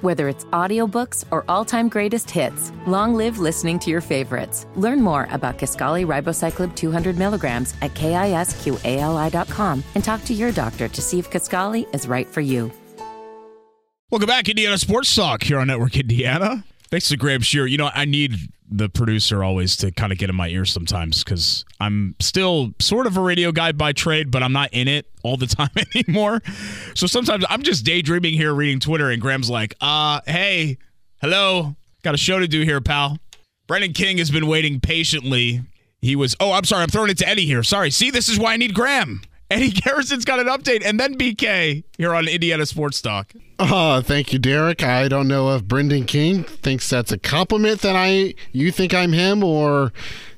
Whether it's audiobooks or all-time greatest hits, long live listening to your favorites. Learn more about Kisqali Ribociclib 200 milligrams at kisqali.com and talk to your doctor to see if Kisqali is right for you. Welcome back, Indiana Sports Talk here on Network Indiana. Thanks to Graham Shear. You know, I need the producer always to kind of get in my ear sometimes because I'm still sort of a radio guy by trade, but I'm not in it all the time anymore. So sometimes I'm just daydreaming here reading Twitter, and Graham's like, uh, hey, hello, got a show to do here, pal. Brendan King has been waiting patiently. He was, oh, I'm sorry, I'm throwing it to Eddie here. Sorry. See, this is why I need Graham. Eddie Garrison's got an update, and then BK here on Indiana Sports Talk. Oh, thank you, Derek. I don't know if Brendan King thinks that's a compliment that I you think I'm him, or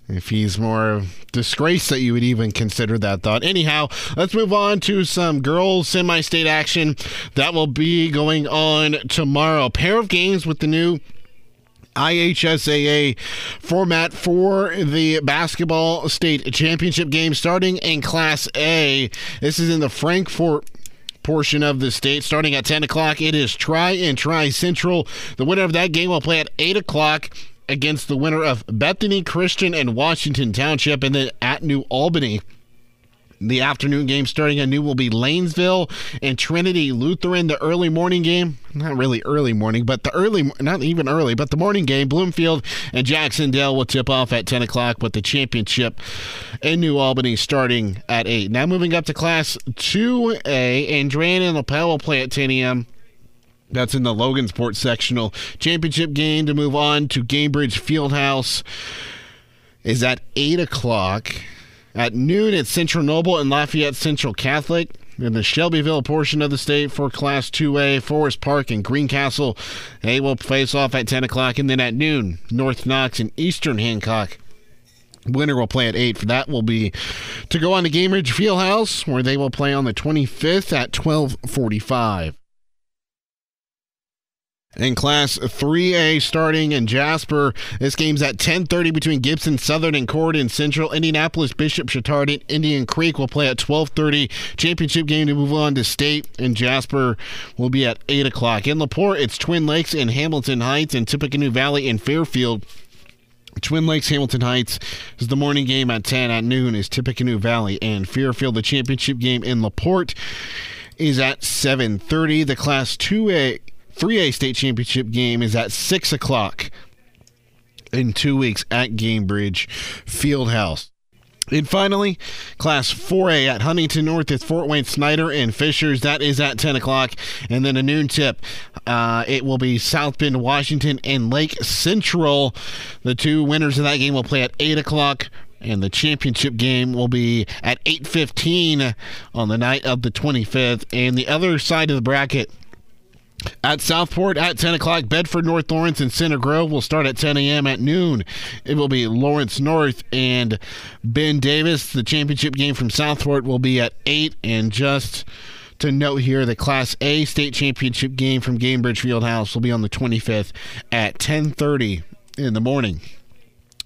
if he's more disgraced that you would even consider that thought. Anyhow, let's move on to some girls semi-state action that will be going on tomorrow. A pair of games with the new IHSAA format for the basketball state championship game starting in Class A. This is in the Frankfort portion of the state starting at 10 o'clock. It is Tri and Tri Central. The winner of that game will play at 8 o'clock against the winner of Bethany Christian and Washington Township, and then at New Albany. The afternoon game starting anew will be Lanesville and Trinity Lutheran. The early morning game, not really early morning, but the early, not even early, but the morning game, Bloomfield and Jacksonville will tip off at 10 o'clock with the championship in New Albany starting at 8. Now moving up to Class 2A, Andrean and LaPel will play at 10 a.m. That's in the Logansport sectional. Championship game to move on to Gainbridge Fieldhouse is at 8 o'clock. At noon, it's Central Noble and Lafayette Central Catholic. In the Shelbyville portion of the state for Class 2A, Forest Park and Greencastle, they will face off at 10 o'clock. And then at noon, North Knox and Eastern Hancock. Winner will play at 8. For that will be to go on to Gainbridge Fieldhouse, where they will play on the 25th at 1245. In Class 3A, starting in Jasper, this game's at 10:30 between Gibson Southern and Corydon Central. Indianapolis Bishop Chatard and Indian Creek will play at 12:30. Championship game to move on to state, and Jasper will be at 8 o'clock. In Laporte, it's Twin Lakes and Hamilton Heights, and Tippecanoe Valley and Fairfield. Twin Lakes Hamilton Heights is the morning game at 10. At noon is Tippecanoe Valley and Fairfield. The championship game in Laporte is at 7:30. The Class 2A 3A state championship game is at 6 o'clock in two weeks at Gainbridge Fieldhouse. And finally, Class 4A at Huntington North is Fort Wayne Snyder and Fishers. That is at 10 o'clock. And then a noon tip. Uh, it will be South Bend, Washington, and Lake Central. The two winners of that game will play at 8 o'clock and the championship game will be at 8:15 on the night of the 25th and the other side of the bracket at Southport at 10 o'clock, Bedford North Lawrence and Center Grove will start at 10 a.m. At noon, it will be Lawrence North and Ben Davis. The championship game from Southport will be at 8. And just to note here, the Class A state championship game from Gainbridge Fieldhouse will be on the 25th at 10:30 in the morning.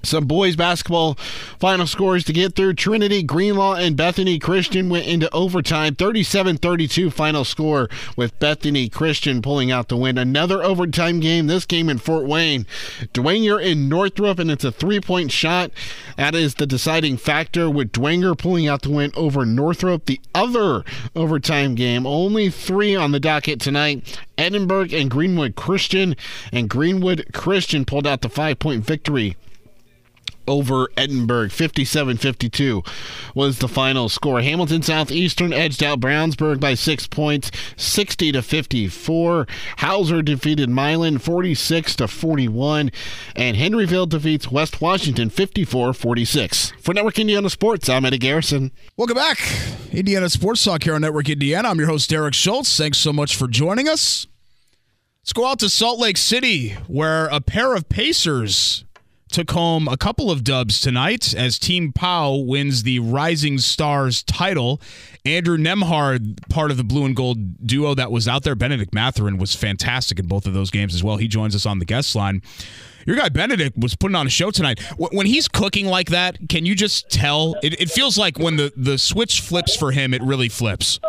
Some boys basketball final scores to get through. Trinity, Greenlawn, and Bethany Christian went into overtime. 37 32 final score with Bethany Christian pulling out the win. Another overtime game, this game in Fort Wayne. Dwenger in Northrop, and it's a three point shot. That is the deciding factor with Dwenger pulling out the win over Northrop. The other overtime game, only three on the docket tonight. Edinburgh and Greenwood Christian, and Greenwood Christian pulled out the five point victory over Edinburgh. 57 52 was the final score. Hamilton Southeastern edged out Brownsburg by six points, 60 to 54. Hauser defeated Milan 46 to 41. And Henryville defeats West Washington 54 46. For Network Indiana Sports, I'm Eddie Garrison. Welcome back. Indiana Sports Talk here on Network Indiana. I'm your host, Derek Shultz. Thanks so much for joining us. Let's go out to Salt Lake City, where a pair of Pacers took home a couple of dubs tonight as Team Pau wins the Rising Stars title. Andrew Nembhard, part of the blue and gold duo that was out there. Benedict Mathurin was fantastic in both of those games as well. He joins us on the guest line. Your guy Benedict was putting on a show tonight. When he's cooking like that, can you just tell? It, it feels like when the, the switch flips for him, it really flips.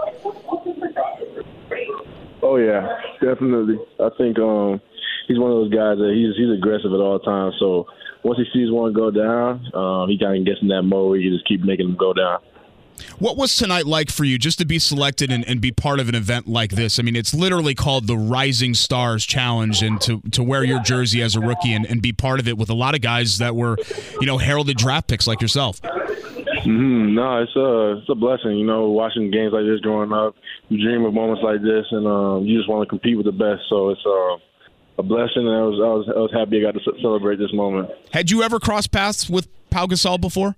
Oh yeah, definitely. I think um, he's one of those guys that he's he's aggressive at all times. So once he sees one go down, um, he kind of gets in that mode where you just keep making them go down. What was tonight like for you just to be selected and, and, be part of an event like this? I mean, it's literally called the Rising Stars Challenge, and to, to wear your jersey as a rookie and, and be part of it with a lot of guys that were, you know, heralded draft picks like yourself. Mm-hmm. No, it's a it's a blessing. You know, watching games like this growing up, you dream of moments like this, and um, you just want to compete with the best. So it's uh, a blessing, and I was I was I was happy I got to celebrate this moment. Had you ever crossed paths with Pau Gasol before?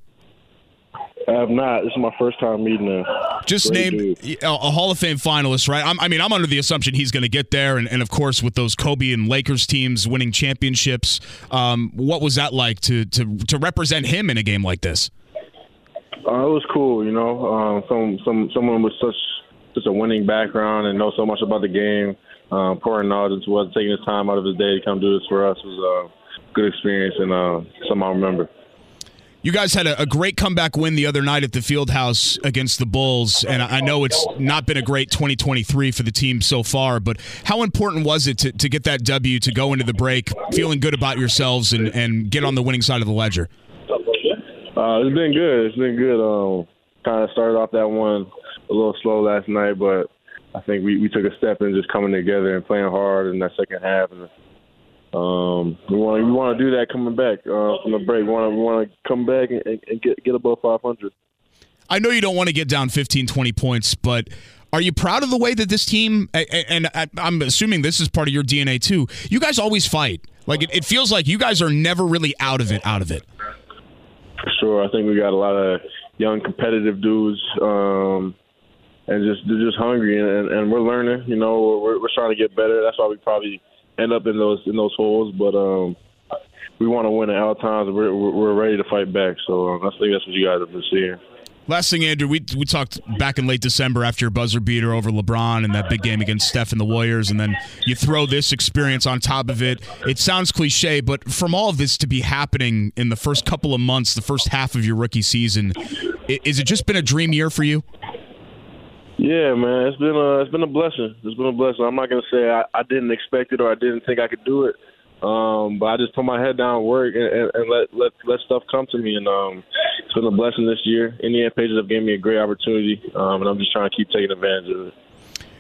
I have not. This is my first time meeting him. Just named a Hall of Fame finalist, right? I'm, i mean, I'm under the assumption he's going to get there, and, and of course, with those Kobe and Lakers teams winning championships, um, what was that like to to to represent him in a game like this? Uh, it was cool, you know. Um, some some someone with such such a winning background and know so much about the game um, knowledge into us, taking his time out of his day to come do this for us was a good experience and uh, something I'll remember. You guys had a, a, great comeback win the other night at the Fieldhouse against the Bulls, and I know it's not been a great 2023 for the team so far. But how important was it to, to get that W to go into the break feeling good about yourselves and, and get on the winning side of the ledger? Uh, it's been good. It's been good. Um, kind of started off that one a little slow last night, but I think we, we took a step in just coming together and playing hard in that second half. And um, we want we want to do that coming back uh, from the break. We want to we want to come back and, and get get above 500. I know you don't want to get down 15, 20 points, but are you proud of the way that this team? And I'm assuming this is part of your DNA too. You guys always fight. Like it, it feels like you guys are never really out of it. Out of it. For sure, I think we got a lot of young competitive dudes. Um, and just they're just hungry and, and we're learning. You know, we're, we're trying to get better. That's why we probably end up in those in those holes. But um, we want to win at all times. We're we're ready to fight back. So um, I think that's what you guys have been seeing. Last thing, Andrew, we we talked back in late December after your buzzer beater over LeBron and that big game against Steph and the Warriors, and then you throw this experience on top of it. It sounds cliche, but from all of this to be happening in the first couple of months, the first half of your rookie season, is it just been a dream year for you? Yeah, man, it's been a it's been a blessing. It's been a blessing. I'm not gonna say I, I didn't expect it or I didn't think I could do it, um, but I just put my head down, work, and, and, and let let let stuff come to me. And um, it's been a blessing this year. Indiana Pacers have given me a great opportunity, um, and I'm just trying to keep taking advantage of it.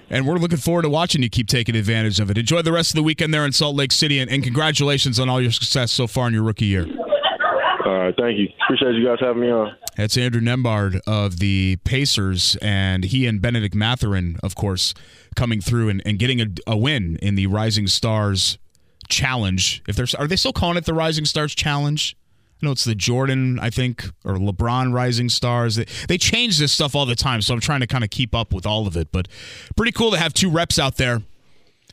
And we're looking forward to watching you keep taking advantage of it. Enjoy the rest of the weekend there in Salt Lake City, and, and congratulations on all your success so far in your rookie year. All right, thank you. Appreciate you guys having me on. That's Andrew Nembhard of the Pacers, and he and Benedict Mathurin, of course, coming through and, and getting a, a win in the Rising Stars Challenge. If there's, are they still calling it the Rising Stars Challenge? I know it's the Jordan, I think, or LeBron Rising Stars. They, they change this stuff all the time, so I'm trying to kind of keep up with all of it. But pretty cool to have two reps out there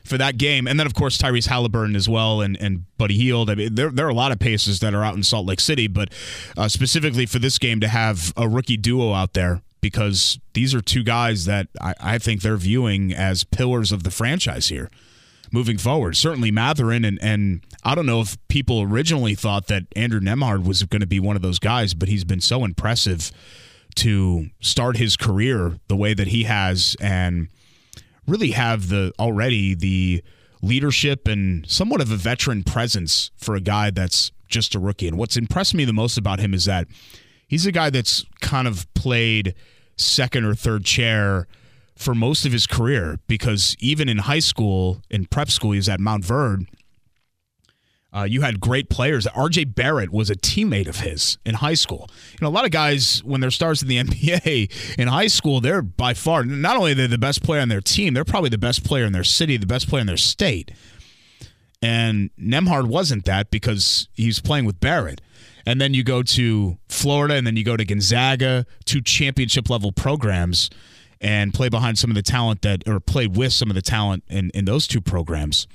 for that game. And then, of course, Tyrese Halliburton as well and, and Buddy Hield. I mean, there, there are a lot of paces that are out in Salt Lake City, but uh, specifically for this game to have a rookie duo out there because these are two guys that I, I think they're viewing as pillars of the franchise here moving forward. Certainly Mathurin, and, and I don't know if people originally thought that Andrew Nembhard was going to be one of those guys, but he's been so impressive to start his career the way that he has and really have the already the leadership and somewhat of a veteran presence for a guy that's just a rookie. And what's impressed me the most about him is that he's a guy that's kind of played second or third chair for most of his career because even in high school, in prep school, he was at Montverde uh, you had great players. RJ Barrett was a teammate of his in high school. You know, a lot of guys when they're stars in the NBA in high school, they're by far not only they're the best player on their team, they're probably the best player in their city, the best player in their state. And Nembhard wasn't that because he's playing with Barrett. And then you go to Florida, and then you go to Gonzaga, two championship level programs and play behind some of the talent that, or play with some of the talent in, in those two programs.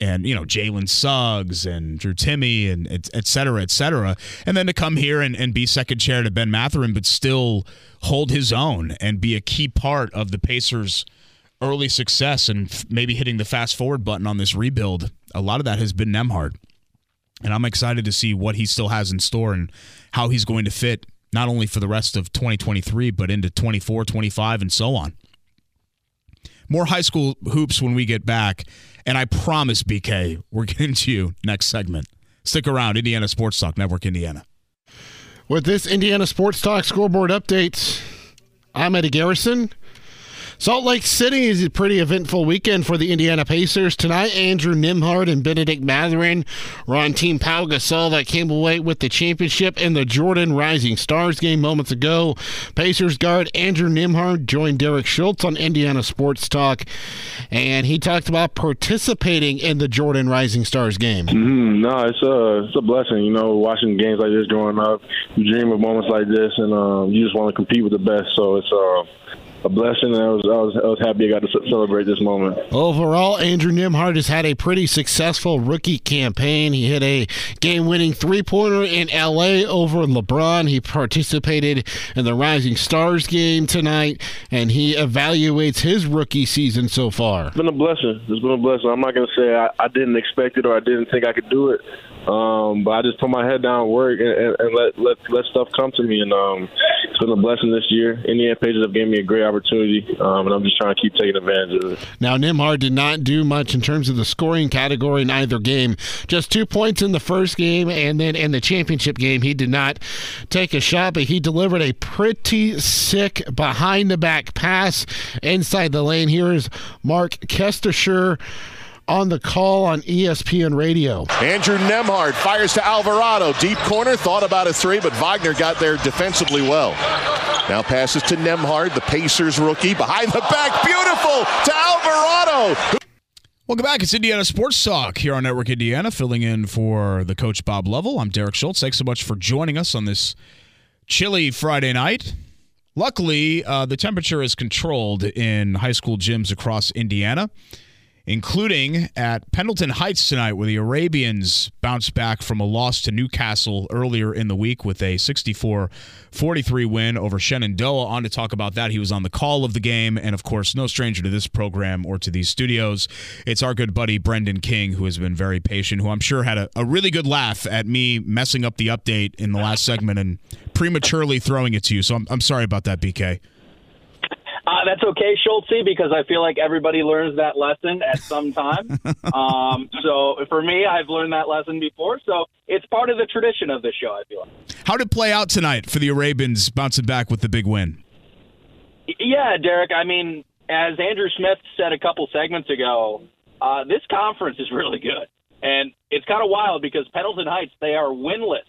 And, you know, Jalen Suggs and Drew Timme and et, et cetera, et cetera. And then to come here and, and be second chair to Ben Mathurin, but still hold his own and be a key part of the Pacers' early success and f- maybe hitting the fast forward button on this rebuild. A lot of that has been Nembhard. And I'm excited to see what he still has in store and how he's going to fit not only for the rest of 2023, but into 24, 25, and so on. More high school hoops when we get back. And I promise, BK, we're getting to you next segment. Stick around, Indiana Sports Talk, Network Indiana. With this Indiana Sports Talk scoreboard update, I'm Eddie Garrison. Salt Lake City is a pretty eventful weekend for the Indiana Pacers. Tonight, Andrew Nembhard and Benedict Mathurin were on Team Pau Gasol that came away with the championship in the Jordan Rising Stars game moments ago. Pacers guard Andrew Nembhard joined Derek Shultz on Indiana Sports Talk, and he talked about participating in the Jordan Rising Stars game. Mm-hmm. No, it's a it's a blessing. You know, watching games like this growing up, you dream of moments like this, and um, you just want to compete with the best. So it's uh, a blessing, and I was, I was I was happy I got to celebrate this moment. Overall, Andrew Nembhard has had a pretty successful rookie campaign. He hit a game-winning three-pointer in LA over LeBron. He participated in the Rising Stars game tonight, and he evaluates his rookie season so far. It's been a blessing. It's been a blessing. I'm not gonna say I, I didn't expect it or I didn't think I could do it. Um, but I just put my head down, work, and, and, and let let let stuff come to me. And um, it's been a blessing this year. Indiana Pacers have given me a great opportunity, um, and I'm just trying to keep taking advantage of it. Now, Nembhard did not do much in terms of the scoring category in either game. Just two points in the first game, and then in the championship game, he did not take a shot, but he delivered a pretty sick behind the back pass inside the lane. Here is Marc Kestecher on the call on ESPN Radio. Andrew Nembhard fires to Alvarado. Deep corner, thought about a three, but Wagner got there defensively well. Now passes to Nembhard, the Pacers rookie. Behind the back, beautiful to Alvarado. Welcome back. It's Indiana Sports Talk here on Network Indiana, filling in for the coach Bob Lovell. I'm Derek Shultz. Thanks so much for joining us on this chilly Friday night. Luckily, uh, the temperature is controlled in high school gyms across Indiana, including at Pendleton Heights tonight, where the Arabians bounced back from a loss to New Castle earlier in the week with a 64 43 win over Shenandoah. On to talk about that, he was on the call of the game, and of course, no stranger to this program or to these studios. It's our good buddy Brendan King, who has been very patient, who I'm sure had a, a really good laugh at me messing up the update in the last segment and prematurely throwing it to you. So I'm, I'm sorry about that, BK. Uh, that's okay, Schultze, because I feel like everybody learns that lesson at some time. um, so for me, I've learned that lesson before, so it's part of the tradition of the show. I feel like. How did it play out tonight for the Arabians bouncing back with the big win? Yeah, Derek. I mean, as Andrew Smith said a couple segments ago, uh, this conference is really good, and it's kind of wild because Pendleton Heights they are winless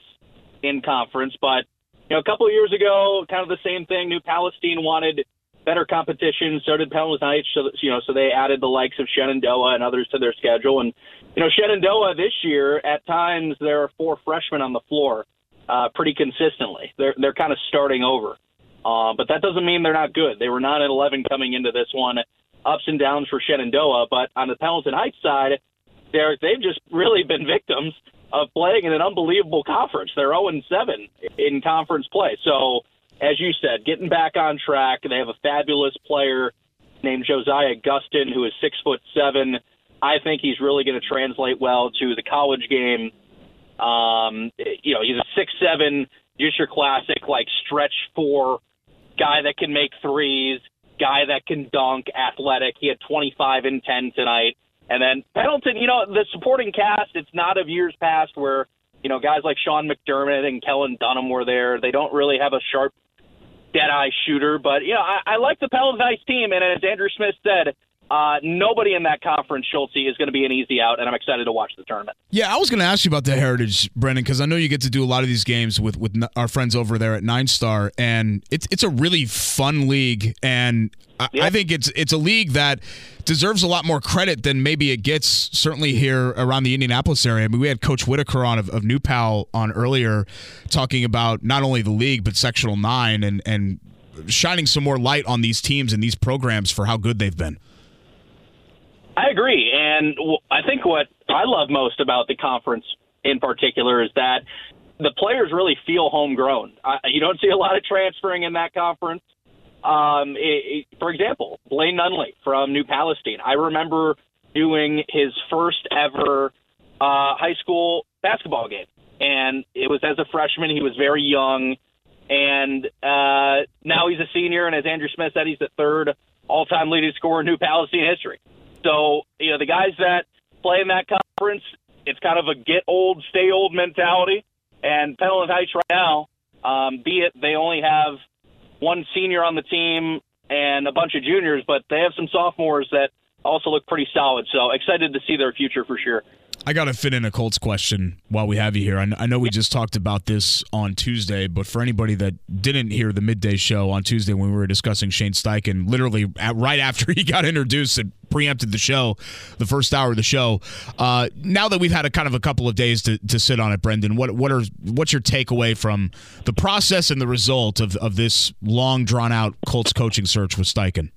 in conference, but you know, a couple of years ago, kind of the same thing. New Palestine wanted better competition. So did Pendleton Heights. So you know, so they added the likes of Shenandoah and others to their schedule. And you know, Shenandoah this year, at times there are four freshmen on the floor, uh, pretty consistently. They're they're kind of starting over, uh, but that doesn't mean they're not good. They were not at 11 coming into this one. Ups and downs for Shenandoah, but on the Pendleton Heights side, they're they've just really been victims of playing in an unbelievable conference. They're 0 7 in conference play. So as you said, getting back on track. They have a fabulous player named Josiah Gustin, who is six foot seven. I think he's really going to translate well to the college game. Um, you know, he's a six seven, just your classic like stretch four guy that can make threes, guy that can dunk, athletic. He had 25 and 10 tonight. And then Pendleton, you know, the supporting cast, it's not of years past where, you know, guys like Sean McDermott and Kellen Dunham were there. They don't really have a sharp dead eye shooter. But you know, I, I like the Pelicans team, and as Andrew Smith said, uh, nobody in that conference, Schultze, is going to be an easy out, and I'm excited to watch the tournament. Yeah, I was going to ask you about the Heritage, Brendan, because I know you get to do a lot of these games with with our friends over there at Nine Star, and it's it's a really fun league, and I, Yeah. I think it's it's a league that deserves a lot more credit than maybe it gets. Certainly here around the Indianapolis area. I mean, we had Coach Whitaker on of, of New Pal on earlier, talking about not only the league but Sectional Nine and and shining some more light on these teams and these programs for how good they've been. I agree, and I think what I love most about the conference in particular is that the players really feel homegrown. you don't see a lot of transferring in that conference. Um, it, it, for example, Blaine Nunley from New Palestine. I remember doing his first ever uh, high school basketball game, and it was as a freshman. He was very young, and uh, now he's a senior. And as Andrew Smith said, he's the third all-time leading scorer in New Palestine history. So you know the guys that play in that conference, it's kind of a get old, stay old mentality. And Pendleton Heights right now, um, be it they only have one senior on the team and a bunch of juniors, but they have some sophomores that also look pretty solid. So excited to see their future for sure. I got to fit in a Colts question while we have you here. I know we just talked about this on Tuesday, but for anybody that didn't hear the midday show on Tuesday when we were discussing Shane Steichen, literally right after he got introduced and preempted the show, the first hour of the show. Uh, now that we've had a kind of a couple of days to, to sit on it, Brendan, what what are what's your takeaway from the process and the result of, of this long drawn out Colts coaching search with Steichen?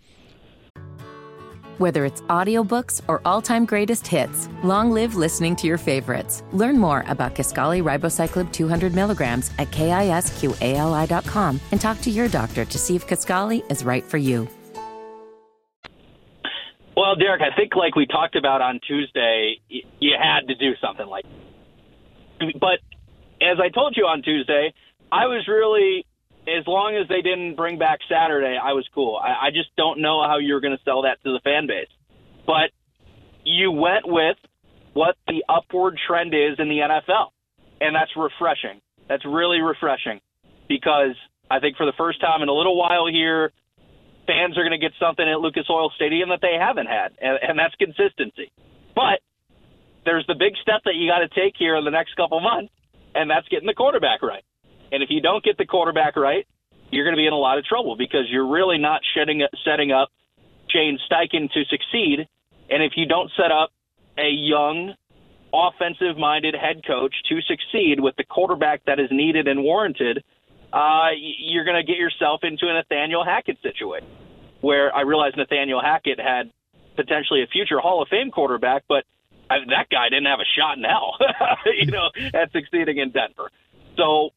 Whether it's audiobooks or all-time greatest hits, long live listening to your favorites. Learn more about Kisqali Ribociclib 200 milligrams at kisqali.com and talk to your doctor to see if Kisqali is right for you. Well, Derek, I think like we talked about on Tuesday, you had to do something like. But as I told you on Tuesday, I was really as long as they didn't bring back Saturday, I was cool. I, I just don't know how you're going to sell that to the fan base. But you went with what the upward trend is in the NFL, and that's refreshing. That's really refreshing because I think for the first time in a little while here, fans are going to get something at Lucas Oil Stadium that they haven't had, and, and that's consistency. But there's the big step that you got to take here in the next couple months, and that's getting the quarterback right. And if you don't get the quarterback right, you're going to be in a lot of trouble because you're really not shedding, setting up Shane Steichen to succeed. And if you don't set up a young, offensive minded head coach to succeed with the quarterback that is needed and warranted, uh, you're going to get yourself into a Nathaniel Hackett situation where I realize Nathaniel Hackett had potentially a future Hall of Fame quarterback, but I, that guy didn't have a shot in hell, you know, at succeeding in Denver. So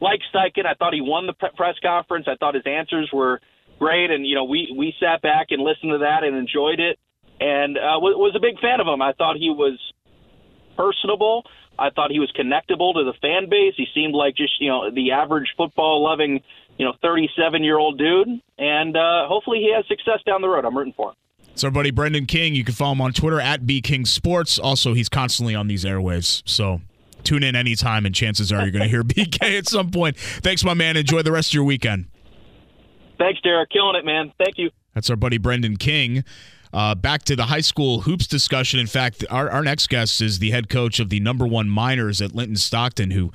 like Steichen. I thought he won the press conference. I thought his answers were great, and you know we we sat back and listened to that and enjoyed it, and uh, was a big fan of him. I thought he was personable. I thought he was connectable to the fan base. He seemed like just you know the average football loving you know 37 year old dude, and uh, hopefully he has success down the road. I'm rooting for him. It's our buddy Brendan King. You can follow him on Twitter at bkingsports. Also, he's constantly on these airwaves, so tune in anytime, and chances are you're going to hear BK at some point. Thanks, my man. Enjoy the rest of your weekend. Thanks, Derek. Killing it, man. Thank you. That's our buddy Brendan King. Uh, back to the high school hoops discussion. In fact, our, our next guest is the head coach of the number one miners at Linton Stockton, who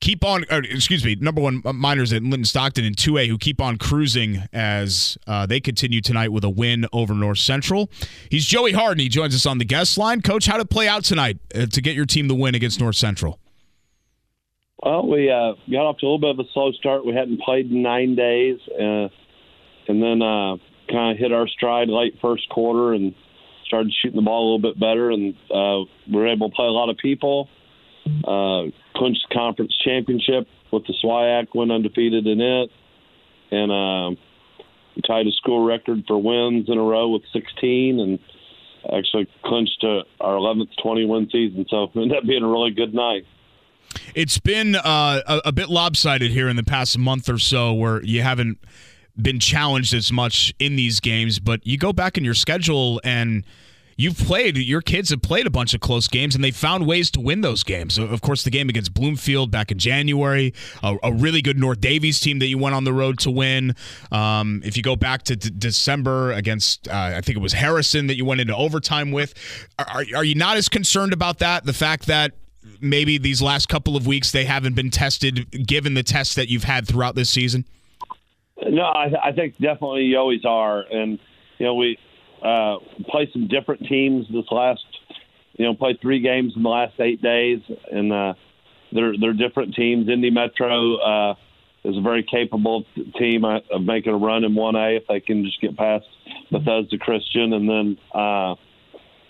keep on, excuse me, number one miners at Linton Stockton in 2A who keep on cruising as uh, they continue tonight with a win over North Central. He's Joey Harden. He joins us on the guest line. Coach, how did play out tonight uh, to get your team the win against North Central? Well, we uh, got off to a little bit of a slow start. We hadn't played in nine days, uh, and then uh, kind of hit our stride late first quarter and started shooting the ball a little bit better, and uh, we were able to play a lot of people uh, clinched conference championship with the SWIAC, went undefeated in it, and uh, tied a school record for wins in a row with 16, and actually clinched uh, our 11th 20 season. So it ended up being a really good night. It's been uh, a, a bit lopsided here in the past month or so, where you haven't been challenged as much in these games, but you go back in your schedule and you've played, your kids have played a bunch of close games, and they found ways to win those games. Of course, the game against Bloomfield back in January, a, a really good North Daviess team that you went on the road to win. Um, if you go back to d- December against, uh, I think it was Harrison that you went into overtime with, are, are you not as concerned about that? The fact that maybe these last couple of weeks they haven't been tested, given the tests that you've had throughout this season? No, I, I think definitely you always are, and you know we uh, play some different teams this last, you know, play three games in the last eight days, and uh, they're they're different teams. Indy Metro uh, is a very capable team of making a run in 1A if they can just get past Bethesda Christian, and then uh,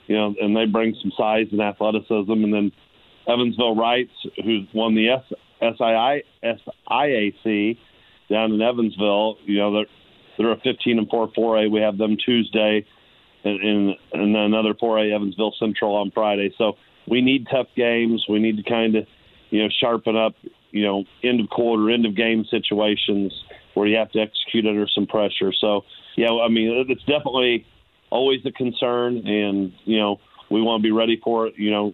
you know, and they bring some size and athleticism, and then Evansville Reitz, who's won the S, SII, SIAC down in Evansville. You know, they're they're a 15 and 4 4A. We have them Tuesday, and then another 4A Evansville Central on Friday. So we need tough games. We need to kind of you know sharpen up. You know, end of quarter, end of game situations where you have to execute under some pressure. So yeah, I mean it's definitely always a concern, and you know we want to be ready for it. You know,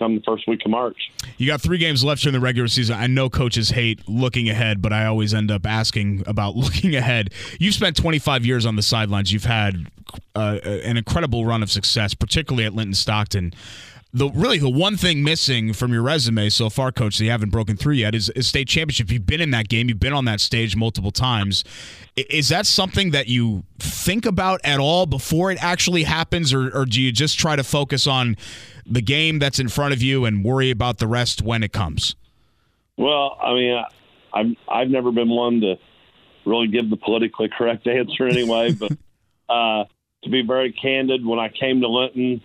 come the first week of March. You got three games left in the regular season. I know coaches hate looking ahead, but I always end up asking about looking ahead. You've spent 25 years on the sidelines. You've had uh, an incredible run of success, particularly at Linton Stockton the really the one thing missing from your resume so far, coach, that you haven't broken through yet is, is state championship. You've been in that game, you've been on that stage multiple times. Is that something that you think about at all before it actually happens, or, or do you just try to focus on the game that's in front of you and worry about the rest when it comes? Well, I mean, I'm I've never been one to really give the politically correct answer anyway, but uh, to be very candid, when I came to Linton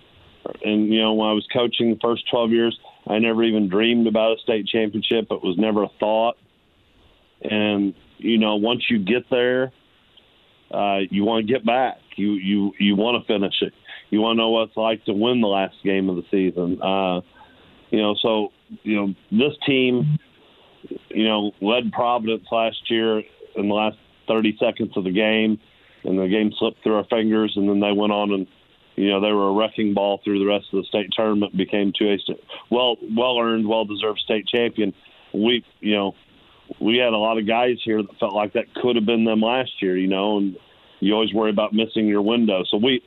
and you know, when I was coaching the first 12 years, I never even dreamed about a state championship. It was never a thought. And you know, once you get there, uh, you want to get back. You you you want to finish it. You want to know what it's like to win the last game of the season. Uh, you know, so you know this team, you know, led Providence last year in the last 30 seconds of the game, and the game slipped through our fingers, and then they went on and you know, they were a wrecking ball through the rest of the state tournament, became two A well, well earned, well deserved state champion. We, you know, we had a lot of guys here that felt like that could have been them last year, you know, and you always worry about missing your window. So we,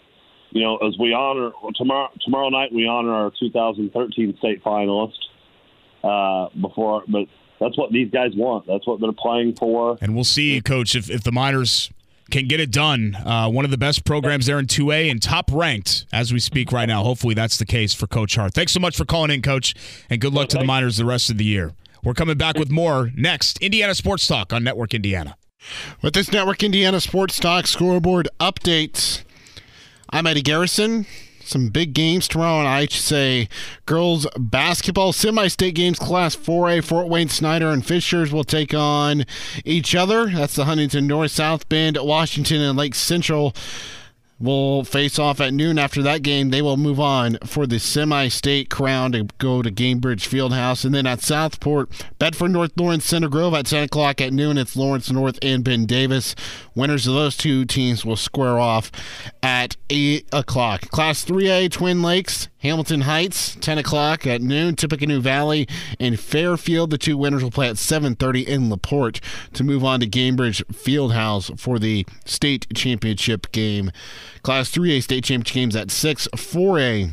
you know, as we honor tomorrow, tomorrow night we honor our 2013 state finalist. Uh, before, but that's what these guys want. That's what they're playing for. And we'll see, Coach, if if the Miners can get it done. Uh, one of the best programs there in 2A and top ranked as we speak right now. Hopefully that's the case for Coach Hart. Thanks so much for calling in, Coach, and good luck to the Miners the rest of the year. We're coming back with more next. Indiana Sports Talk on Network Indiana. With this Network Indiana Sports Talk scoreboard updates, I'm Eddie Garrison some big games tomorrow and I say girls basketball semi-state games class 4A Fort Wayne Snyder and Fishers will take on each other. That's the Huntington North South Bend Washington and Lake Central will face off at noon. After that game, they will move on for the semi-state crown to go to Gainbridge Fieldhouse, and then at Southport, Bedford North Lawrence Center Grove at 10 o'clock at noon. It's Lawrence North and Ben Davis. Winners of those two teams will square off at 8 o'clock. Class 3A Twin Lakes Hamilton Heights, 10 o'clock at noon. Tippecanoe Valley and Fairfield. The two winners will play at 7.30 in LaPorte to move on to Gainbridge Fieldhouse for the state championship game. Class 3A state championship games at 6. 4A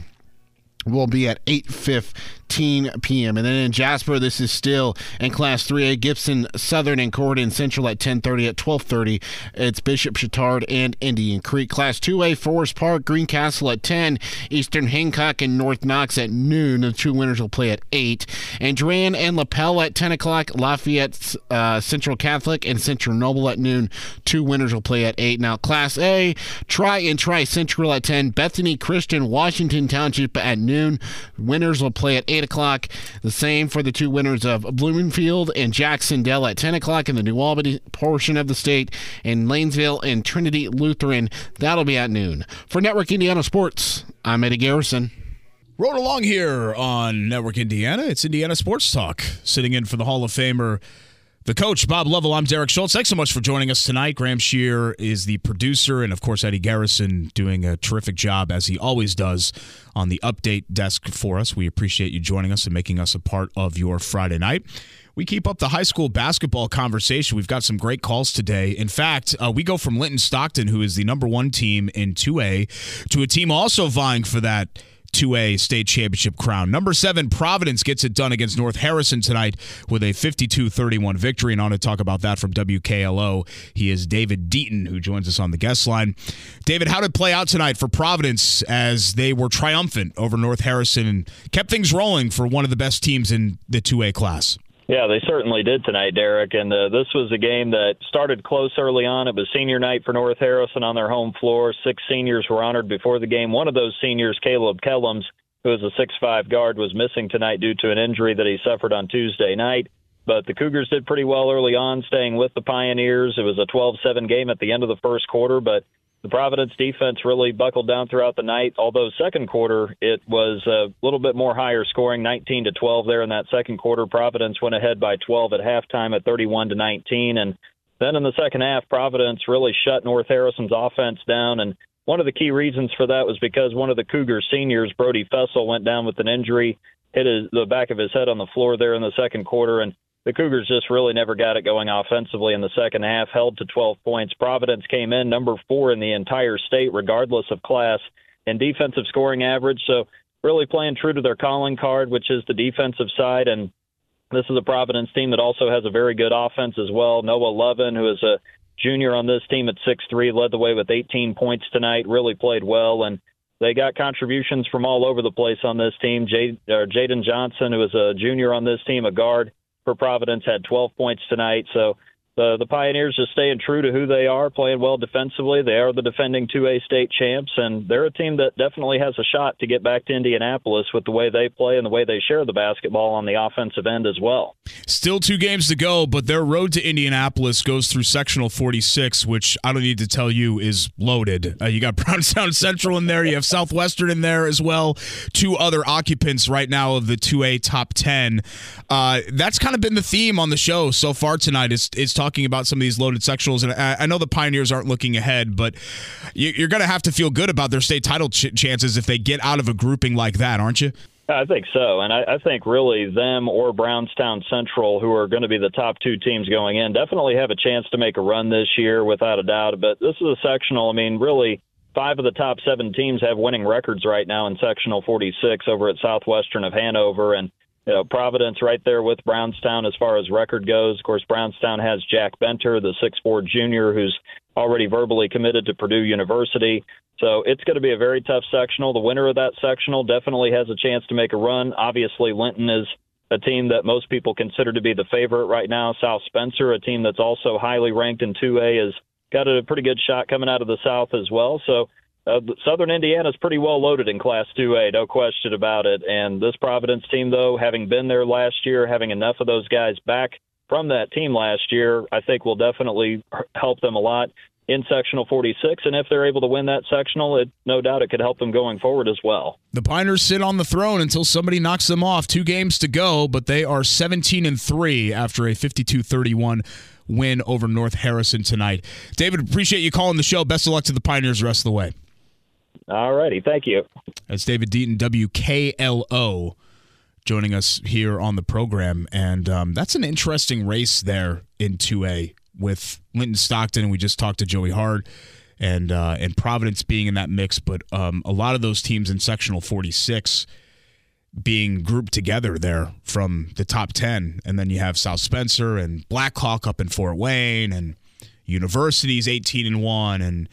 will be at 8.15 p.m. And then in Jasper, this is still in Class 3A, Gibson, Southern, and Corydon Central at 10.30. At 12.30, it's Bishop Chatard and Indian Creek. Class 2A, Forest Park, Greencastle at 10. Eastern Hancock and North Knox at noon. The two winners will play at 8. Andrean and Lapel at 10 o'clock. Lafayette uh, Central Catholic and Central Noble at noon. Two winners will play at 8. Now, Class A, Tri and Tri Central at 10. Bethany Christian, Washington Township at noon. Winners will play at 8 o'clock. The same for the two winners of Bloomfield and Jacksonville at 10 o'clock in the New Albany portion of the state, and Lanesville and Trinity Lutheran. That'll be at noon. For Network Indiana Sports, I'm Eddie Garrison. Rode along here on Network Indiana. It's Indiana Sports Talk, sitting in for the Hall of Famer the coach, Bob Lovell. I'm Derek Shultz. Thanks so much for joining us tonight. Graham Shear is the producer, and of course, Eddie Garrison doing a terrific job, as he always does, on the update desk for us. We appreciate you joining us and making us a part of your Friday night. We keep up the high school basketball conversation. We've got some great calls today. In fact, uh, we go from Linton Stockton, who is the number one team in 2A, to a team also vying for that 2A state championship crown. Number seven, Providence gets it done against North Harrison tonight with a 52 31 victory. And want to talk about that from WKLO. He is David Deaton, who joins us on the guest line. David, how did play out tonight for Providence as they were triumphant over North Harrison and kept things rolling for one of the best teams in the 2A class? Yeah, they certainly did tonight, Derek. And uh, this was a game that started close early on. It was senior night for North Harrison on their home floor. Six seniors were honored before the game. One of those seniors, Caleb Kellums, who is a six-five guard, was missing tonight due to an injury that he suffered on Tuesday night. But the Cougars did pretty well early on, staying with the Pioneers. It was a 12-7 game at the end of the first quarter, but the Providence defense really buckled down throughout the night. Although second quarter it was a little bit more higher scoring, 19 to 12 there in that second quarter. Providence went ahead by 12 at halftime at 31 to 19, and then in the second half, Providence really shut North Harrison's offense down. And one of the key reasons for that was because one of the Cougars seniors, Brody Fessel, went down with an injury, hit his, the back of his head on the floor there in the second quarter, and the Cougars just really never got it going offensively in the second half, held to 12 points. Providence came in number four in the entire state, regardless of class, and defensive scoring average. So, really playing true to their calling card, which is the defensive side. And this is a Providence team that also has a very good offense as well. Noah Lovin, who is a junior on this team at six three, led the way with 18 points tonight, really played well. And they got contributions from all over the place on this team. Uh, Jaden Johnson, who is a junior on this team, a guard for Providence, had 12 points tonight. So the the Pioneers just staying true to who they are, playing well defensively. They are the defending 2A state champs, and they're a team that definitely has a shot to get back to Indianapolis with the way they play and the way they share the basketball on the offensive end as well. Still two games to go, but their road to Indianapolis goes through sectional 46, which I don't need to tell you is loaded. Uh, you got Brownstown Central in there, you have Southwestern in there as well. Two other occupants right now of the 2A top 10. Uh, that's kind of been the theme on the show so far tonight. Is is talking talking about some of these loaded sectionals, and I, I know the Pioneers aren't looking ahead, but you, are going to have to feel good about their state title ch- chances if they get out of a grouping like that, aren't you? I think so, and I, I think really them or Brownstown Central, who are going to be the top two teams going in, definitely have a chance to make a run this year, without a doubt. But this is a sectional. I mean, really, five of the top seven teams have winning records right now in sectional 46 over at Southwestern of Hanover, and you know, Providence right there with Brownstown as far as record goes. Of course, Brownstown has Jack Benter, the six-four junior, who's already verbally committed to Purdue University. So it's going to be a very tough sectional. The winner of that sectional definitely has a chance to make a run. Obviously, Linton is a team that most people consider to be the favorite right now. South Spencer, a team that's also highly ranked in 2A, has got a pretty good shot coming out of the South as well. So uh, Southern Indiana is pretty well loaded in Class 2A, no question about it. And this Providence team, though, having been there last year, having enough of those guys back from that team last year, I think will definitely help them a lot in sectional 46 and if they're able to win that sectional it no doubt it could help them going forward as well. The piners sit on the throne until somebody knocks them off. Two games to go but they are 17 and 3 after a 52-31 win over north harrison tonight. David appreciate you calling the show. Best of luck to the pioneers the rest of the way all righty. Thank you. That's David Deaton, WKLO, joining us here on the program. And um, that's an interesting race there in 2A with Linton Stockton. And we just talked to Joey Hart and, uh, and Providence being in that mix. But um, a lot of those teams in sectional 46 being grouped together there from the top 10. And then you have South Spencer and Blackhawk up in Fort Wayne and universities 18 and 1 and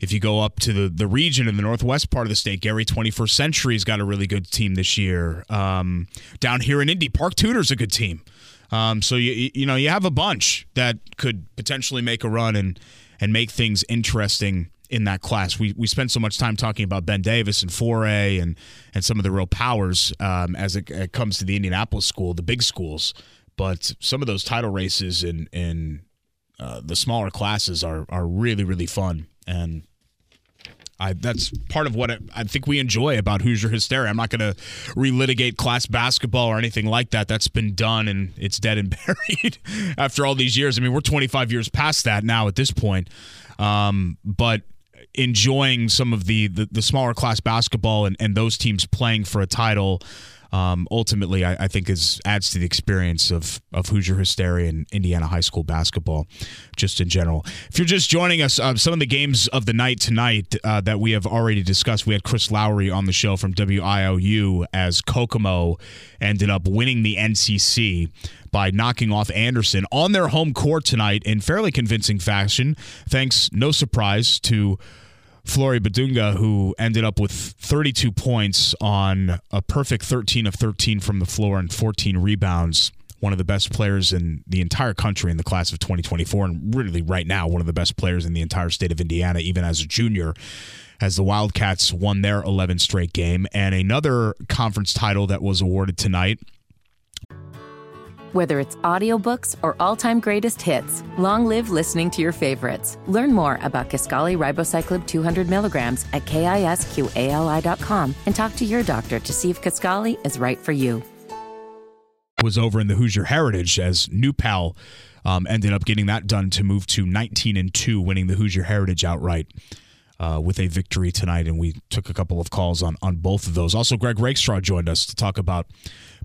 if you go up to the, the region in the northwest part of the state, Gary 21st Century's got a really good team this year. Um, down here in Indy, Park Tudor's a good team. Um, so you you know you have a bunch that could potentially make a run and and make things interesting in that class. We we spend so much time talking about Ben Davis and Foray and and some of the real powers um, as it, it, comes to the Indianapolis school, the big schools. But some of those title races in in uh, the smaller classes are are really really fun and I, that's part of what I, I, think we enjoy about Hoosier Hysteria. I'm not going to relitigate class basketball or anything like that. That's been done and it's dead and buried after all these years. I mean, we're 25 years past that now at this point. Um, but enjoying some of the, the, the smaller class basketball and, and those teams playing for a title um, ultimately I, I, think is adds to the experience of of Hoosier Hysteria and Indiana high school basketball, just in general. If you're just joining us, uh, some of the games of the night tonight uh, that we have already discussed. We had Chris Lowry on the show from WIOU as Kokomo ended up winning the NCC by knocking off Anderson on their home court tonight in fairly convincing fashion. Thanks, no surprise to Flory Bidunga, who ended up with 32 points on a perfect 13 of 13 from the floor and 14 rebounds one of the best players in the entire country in the class of 2024, and really right now, one of the best players in the entire state of Indiana, even as a junior, as the Wildcats won their 11th straight game. And another conference title that was awarded tonight. Whether it's audiobooks or all-time greatest hits, long live listening to your favorites. Learn more about Kisqali Ribociclib 200 milligrams at kisqali.com and talk to your doctor to see if Kisqali is right for you was over in the Hoosier Heritage as New Pal um, ended up getting that done to move to 19 and 2, winning the Hoosier Heritage outright. Uh, with a victory tonight, and we took a couple of calls on on both of those. Also, Greg Rakestraw joined us to talk about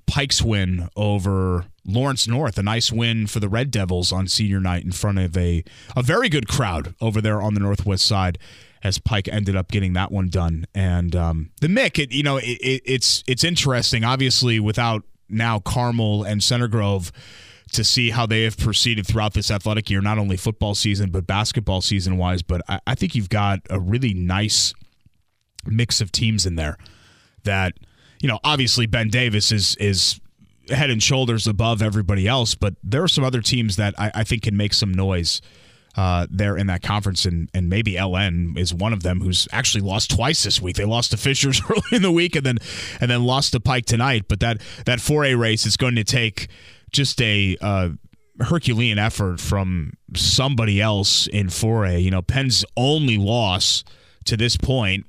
Pike's win over Lawrence North, a nice win for the Red Devils on senior night in front of a a very good crowd over there on the northwest side. As Pike ended up getting that one done, and um, the Mick, it, you know, it, it, it's it's interesting. Obviously, without now Carmel and Center Grove to see how they have proceeded throughout this athletic year, not only football season, but basketball season wise. But I, I think you've got a really nice mix of teams in there that, you know, obviously Ben Davis is is head and shoulders above everybody else, but there are some other teams that I, I think can make some noise uh, there in that conference, and, and maybe LN is one of them who's actually lost twice this week. They lost to Fishers early in the week, and then and then lost to Pike tonight. But that that 4A race is going to take just a uh, Herculean effort from somebody else in 4A. You know, Penn's only loss to this point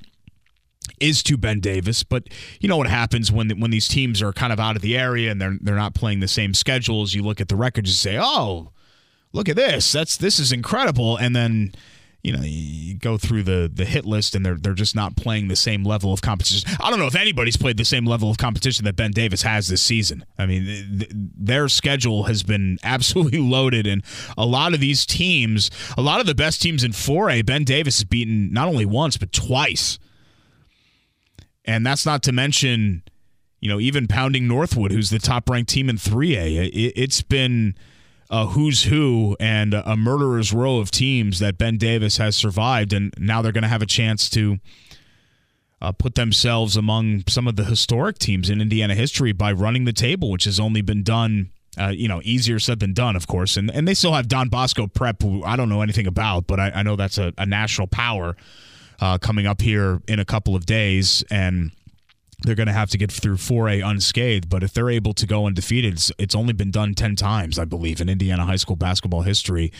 is to Ben Davis, but you know what happens when when these teams are kind of out of the area and they're they're not playing the same schedules. You look at the records and say, "Oh, look at this. That's this is incredible. And then you know, you go through the the hit list and they're they're just not playing the same level of competition. I don't know if anybody's played the same level of competition that Ben Davis has this season. I mean, th- their schedule has been absolutely loaded, and a lot of these teams, a lot of the best teams in 4A, Ben Davis has beaten not only once but twice, and that's not to mention, you know, even pounding Northwood, who's the top ranked team in 3A. It, it's been a who's who and a murderer's row of teams that Ben Davis has survived, and now they're going to have a chance to uh, put themselves among some of the historic teams in Indiana history by running the table, which has only been done. Uh, you know, easier said than done, of course, and and they still have Don Bosco Prep, who I don't know anything about, but I, I know that's a, a national power uh, coming up here in a couple of days, and they're going to have to get through 4A unscathed. But if they're able to go undefeated, it's, it's only been done 10 times, I believe, in Indiana high school basketball history.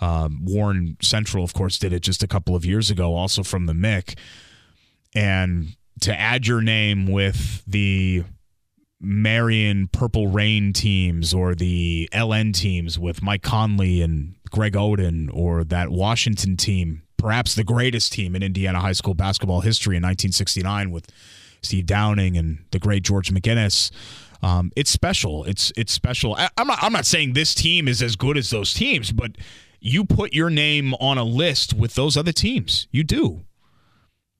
Um, Warren Central, of course, did it just a couple of years ago, also from the MIC. And to add your name with the Marion Purple Rain teams or the LN teams with Mike Conley and Greg Oden or that Washington team, perhaps the greatest team in Indiana high school basketball history in 1969 with Steve Downing and the great George McGinnis. Um, it's special. It's it's special. I, I'm not I'm not saying this team is as good as those teams, but you put your name on a list with those other teams. You do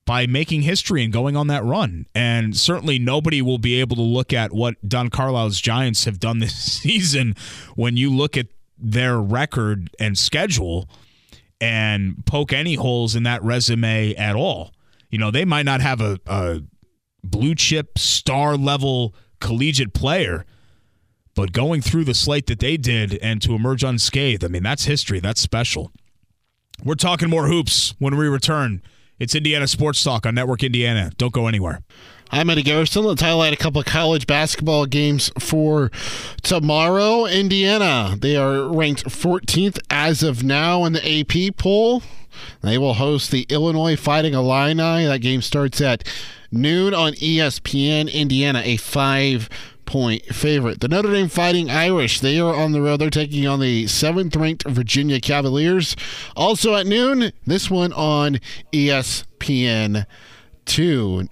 by making history and going on that run. And certainly nobody will be able to look at what Don Carlisle's Giants have done this season when you look at their record and schedule and poke any holes in that resume at all. You know, they might not have a, a blue chip star level collegiate player. But going through the slate that they did and to emerge unscathed, I mean, that's history. That's special. We're talking more hoops when we return. It's Indiana Sports Talk on Network Indiana. Don't go anywhere. I'm Eddie Garrison. Let's highlight a couple of college basketball games for tomorrow. Indiana, they are ranked 14th as of now in the AP poll. They will host the Illinois Fighting Illini. That game starts at noon on ESPN. Indiana, a five point favorite. The Notre Dame Fighting Irish, they are on the road. They're taking on the seventh ranked Virginia Cavaliers. Also at noon, this one on ESPN 2.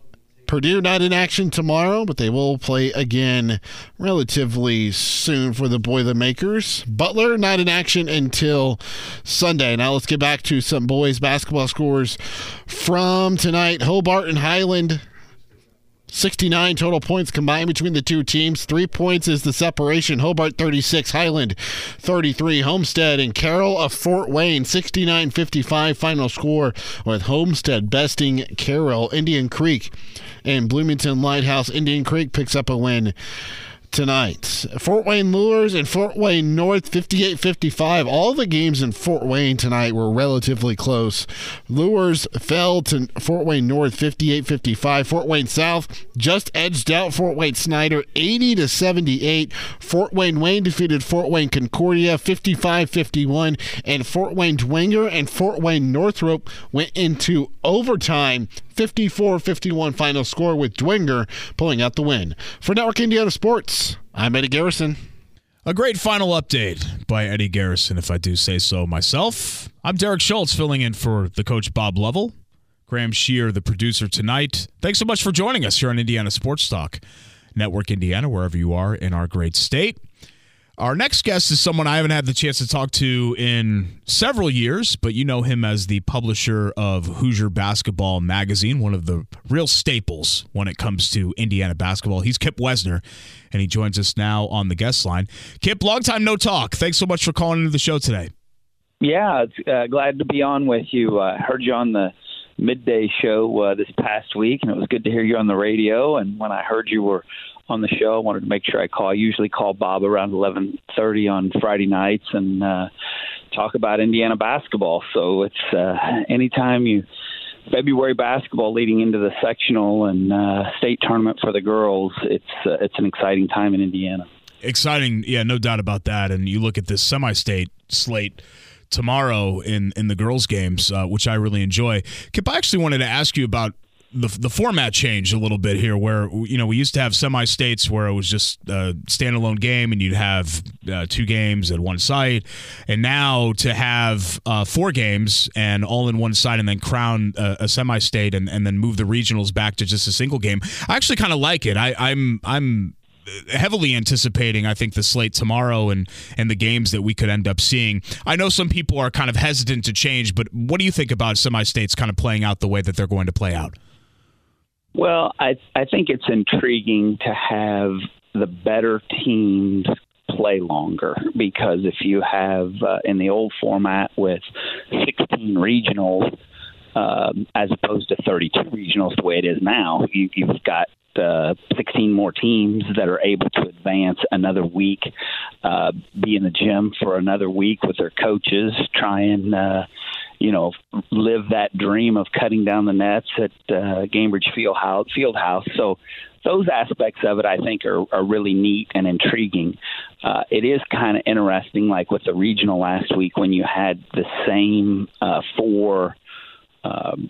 Purdue not in action tomorrow, but they will play again relatively soon for the Boilermakers. Butler not in action until Sunday. Now let's get back to some boys basketball scores from tonight. Hobart and Highland 69 total points combined between the two teams. Three points is the separation. Hobart 36, Highland 33. Homestead and Carroll of Fort Wayne 69 55 final score with Homestead besting Carroll. Indian Creek and Bloomington Lighthouse. Indian Creek picks up a win tonight. Fort Wayne Luers and Fort Wayne North 58 55. All the games in Fort Wayne tonight were relatively close. Luers fell to Fort Wayne North 58 55. Fort Wayne South just edged out Fort Wayne Snyder 80 to 78. Fort Wayne Wayne defeated Fort Wayne Concordia 55 51. And Fort Wayne Dwenger and Fort Wayne Northrop went into overtime 54 51 final score with Dwenger pulling out the win. For Network Indiana Sports, I'm Eddie Garrison. A great final update by Eddie Garrison, if I do say so myself. I'm Derek Shultz, filling in for the coach Bob Lovell. Graham Shear, the producer tonight. Thanks so much for joining us here on Indiana Sports Talk, Network Indiana, wherever you are in our great state. Our next guest is someone I haven't had the chance to talk to in several years, but you know him as the publisher of Hoosier Basketball Magazine, one of the real staples when it comes to Indiana basketball. He's Kip Wesner, and he joins us now on the guest line. Kip, long time no talk. Thanks so much for calling into the show today. Yeah, uh, glad to be on with you. I uh, heard you on the midday show uh, this past week, and it was good to hear you on the radio. And when I heard you were on the show. I wanted to make sure I call. I usually call Bob around 11:30 on Friday nights and uh, talk about Indiana basketball. So it's uh, anytime you February basketball leading into the sectional and uh, state tournament for the girls. It's uh, it's an exciting time in Indiana. Exciting, yeah, no doubt about that. And you look at this semi-state slate tomorrow in in the girls games, uh, which I really enjoy. Kip, I actually wanted to ask you about the the format changed a little bit here, where you know we used to have semi states where it was just a standalone game, and you'd have uh, two games at one site, and now to have uh, four games and all in one site, and then crown a, a semi state, and, and then move the regionals back to just a single game. I actually kind of like it. I, I'm I'm heavily anticipating I think the slate tomorrow and and the games that we could end up seeing. I know some people are kind of hesitant to change, but what do you think about semi states kind of playing out the way that they're going to play out? Well, I I think it's intriguing to have the better teams play longer because if you have uh, in the old format with 16 regionals um, as opposed to 32 regionals the way it is now, you, you've got uh, 16 more teams that are able to advance another week, uh, be in the gym for another week with their coaches, try and uh, you know, live that dream of cutting down the nets at uh, Gainbridge Field House. Field House. So those aspects of it, I think, are, are really neat and intriguing. Uh, it is kind of interesting, like with the regional last week, when you had the same uh, four. Um,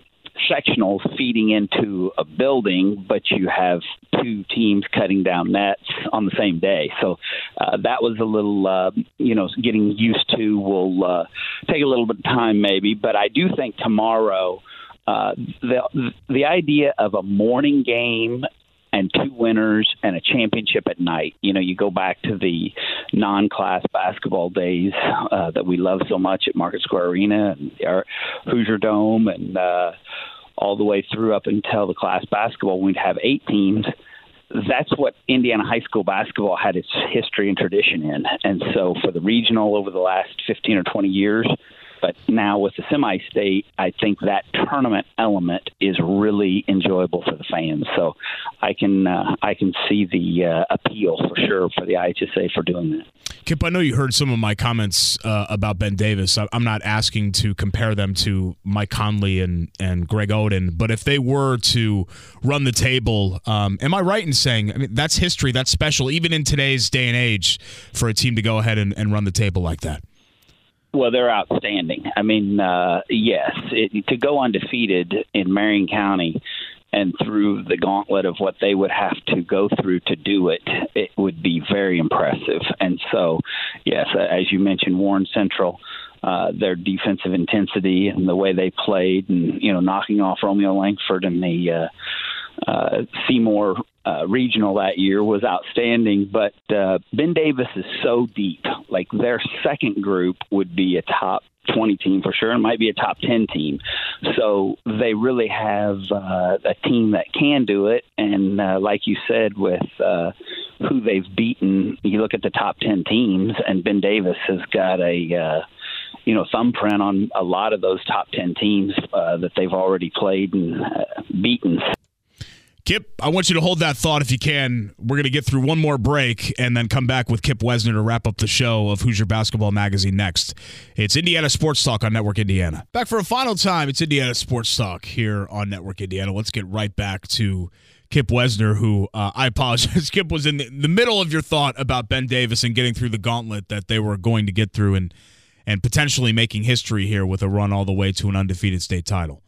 sectionals feeding into a building, but you have two teams cutting down nets on the same day. So uh, that was a little, uh, you know, getting used to. Will uh, take a little bit of time, maybe, but I do think tomorrow. Uh, the the idea of a morning game and two winners and a championship at night. You know, you go back to the non-class basketball days uh, that we love so much at Market Square Arena and our Hoosier Dome, and uh, all the way through up until the class basketball. We'd have eight teams. That's what Indiana high school basketball had its history and tradition in. And so for the regional over the last 15 or 20 years, but now with the semi state, I think that tournament element is really enjoyable for the fans. So I can uh, I can see the uh, appeal for sure for the IHSA for doing that. Kip, I know you heard some of my comments uh, about Ben Davis. I'm not asking to compare them to Mike Conley and, and Greg Oden, but if they were to run the table, um, am I right in saying I mean that's history, that's special, even in today's day and age, for a team to go ahead and, and run the table like that? Well, they're outstanding. I mean, uh, yes, it, to go undefeated in Marion County and through the gauntlet of what they would have to go through to do it, it would be very impressive. And so, yes, as you mentioned, Warren Central. Uh, their defensive intensity and the way they played, and you know, knocking off Romeo Langford and the uh, uh, Seymour uh, regional that year was outstanding. But uh, Ben Davis is so deep. Like their second group would be a top 20 team for sure, and might be a top 10 team. So they really have uh, a team that can do it. And uh, like you said, with uh, who they've beaten, you look at the top 10 teams, and Ben Davis has got a. Uh, you know, thumbprint on a lot of those top 10 teams uh, that they've already played and uh, beaten. Kip, I want you to hold that thought if you can. We're going to get through one more break and then come back with Kip Wesner to wrap up the show of Hoosier Basketball Magazine next. It's Indiana Sports Talk on Network Indiana. Back for a final time. It's Indiana Sports Talk here on Network Indiana. Let's get right back to Kip Wesner, who uh, I apologize. Kip was in the, the middle of your thought about Ben Davis and getting through the gauntlet that they were going to get through and and potentially making history here with a run all the way to an undefeated state title.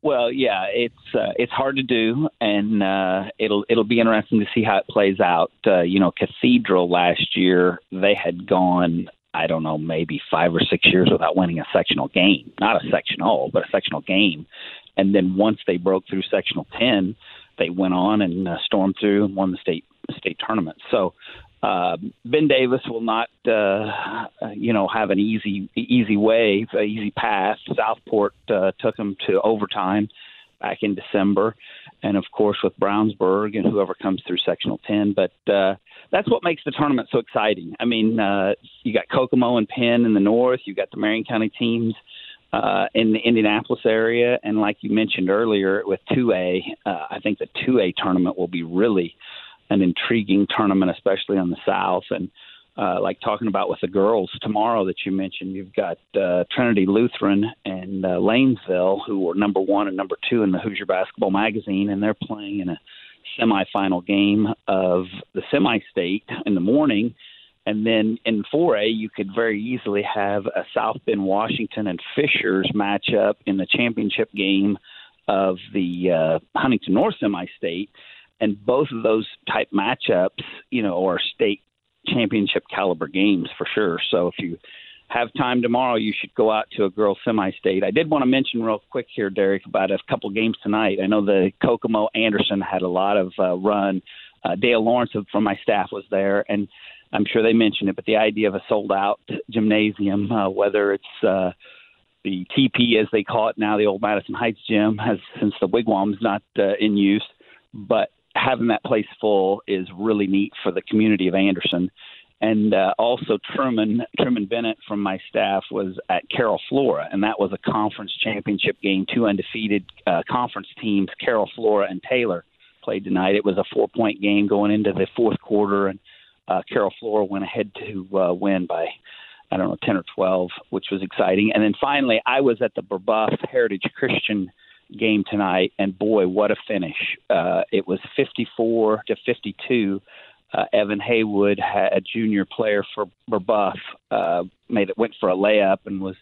Well, yeah, it's uh, it's hard to do, and uh, it'll it'll be interesting to see how it plays out. Uh, you know, Cathedral last year they had gone, I don't know, maybe five or six years without winning a sectional game, not a sectional, but a sectional game. And then once they broke through sectional ten, they went on and uh, stormed through and won the state state tournament. So uh, Ben Davis will not, uh, you know, have an easy easy way, easy path. Southport uh, took him to overtime back in December, and of course with Brownsburg and whoever comes through sectional ten. But uh, that's what makes the tournament so exciting. I mean, uh, you got Kokomo and Penn in the north. You got the Marion County teams. Uh, in the Indianapolis area, and like you mentioned earlier, with 2A, uh, I think the 2A tournament will be really an intriguing tournament, especially on the South. And uh, like talking about with the girls tomorrow that you mentioned, you've got uh, Trinity Lutheran and uh, Lanesville, who were number one and number two in the Hoosier Basketball Magazine, and they're playing in a semifinal game of the semi-state in the morning. And then in 4A, you could very easily have a South Bend, Washington, and Fishers matchup in the championship game of the uh, Huntington North semi-state and both of those type matchups, you know, are state championship caliber games for sure. So if you have time tomorrow, you should go out to a girls semi-state. I did want to mention real quick here, Derek, about a couple games tonight. I know the Kokomo Anderson had a lot of uh, run. Uh, Dale Lawrence from my staff was there, and I'm sure they mentioned it. But the idea of a sold-out gymnasium, uh, whether it's uh, the TP as they call it now, the old Madison Heights gym, has since the wigwam's not uh, in use, but having that place full is really neat for the community of Anderson. And uh, also Truman Truman Bennett from my staff was at Carroll Flora, and that was a conference championship game. Two undefeated uh, conference teams, Carroll Flora and Taylor, played tonight. It was a four point game going into the fourth quarter, and uh, Carroll Flora went ahead to uh, win by I don't know ten or twelve, which was exciting. And then finally, I was at the Brebeuf Heritage Christian game tonight, and boy, what a finish! Uh, it was 54 to 52. Uh, Evan Haywood, a junior player for Brebeuf, uh, made it went for a layup and was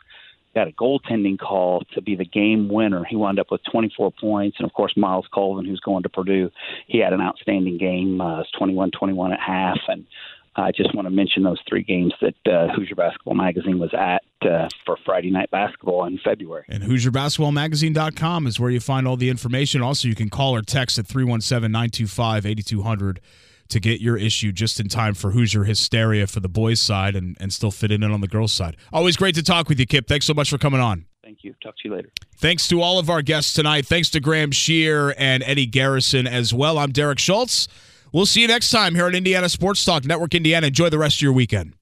got a goaltending call to be the game winner. He wound up with 24 points, and of course Myles Colvin, who's going to Purdue, he had an outstanding game. Uh, it was 21-21 at half, and I just want to mention those three games that uh, Hoosier Basketball Magazine was at uh, for Friday night basketball in February. And HoosierBasketballMagazine.com is where you find all the information. Also, you can call or text at 317 925 8200 to get your issue just in time for Hoosier hysteria for the boys' side and, and still fit in on the girls' side. Always great to talk with you, Kip. Thanks so much for coming on. Thank you. Talk to you later. Thanks to all of our guests tonight. Thanks to Graham Shear and Eddie Garrison as well. I'm Derek Shultz. We'll see you next time here on Indiana Sports Talk Network Indiana. Enjoy the rest of your weekend.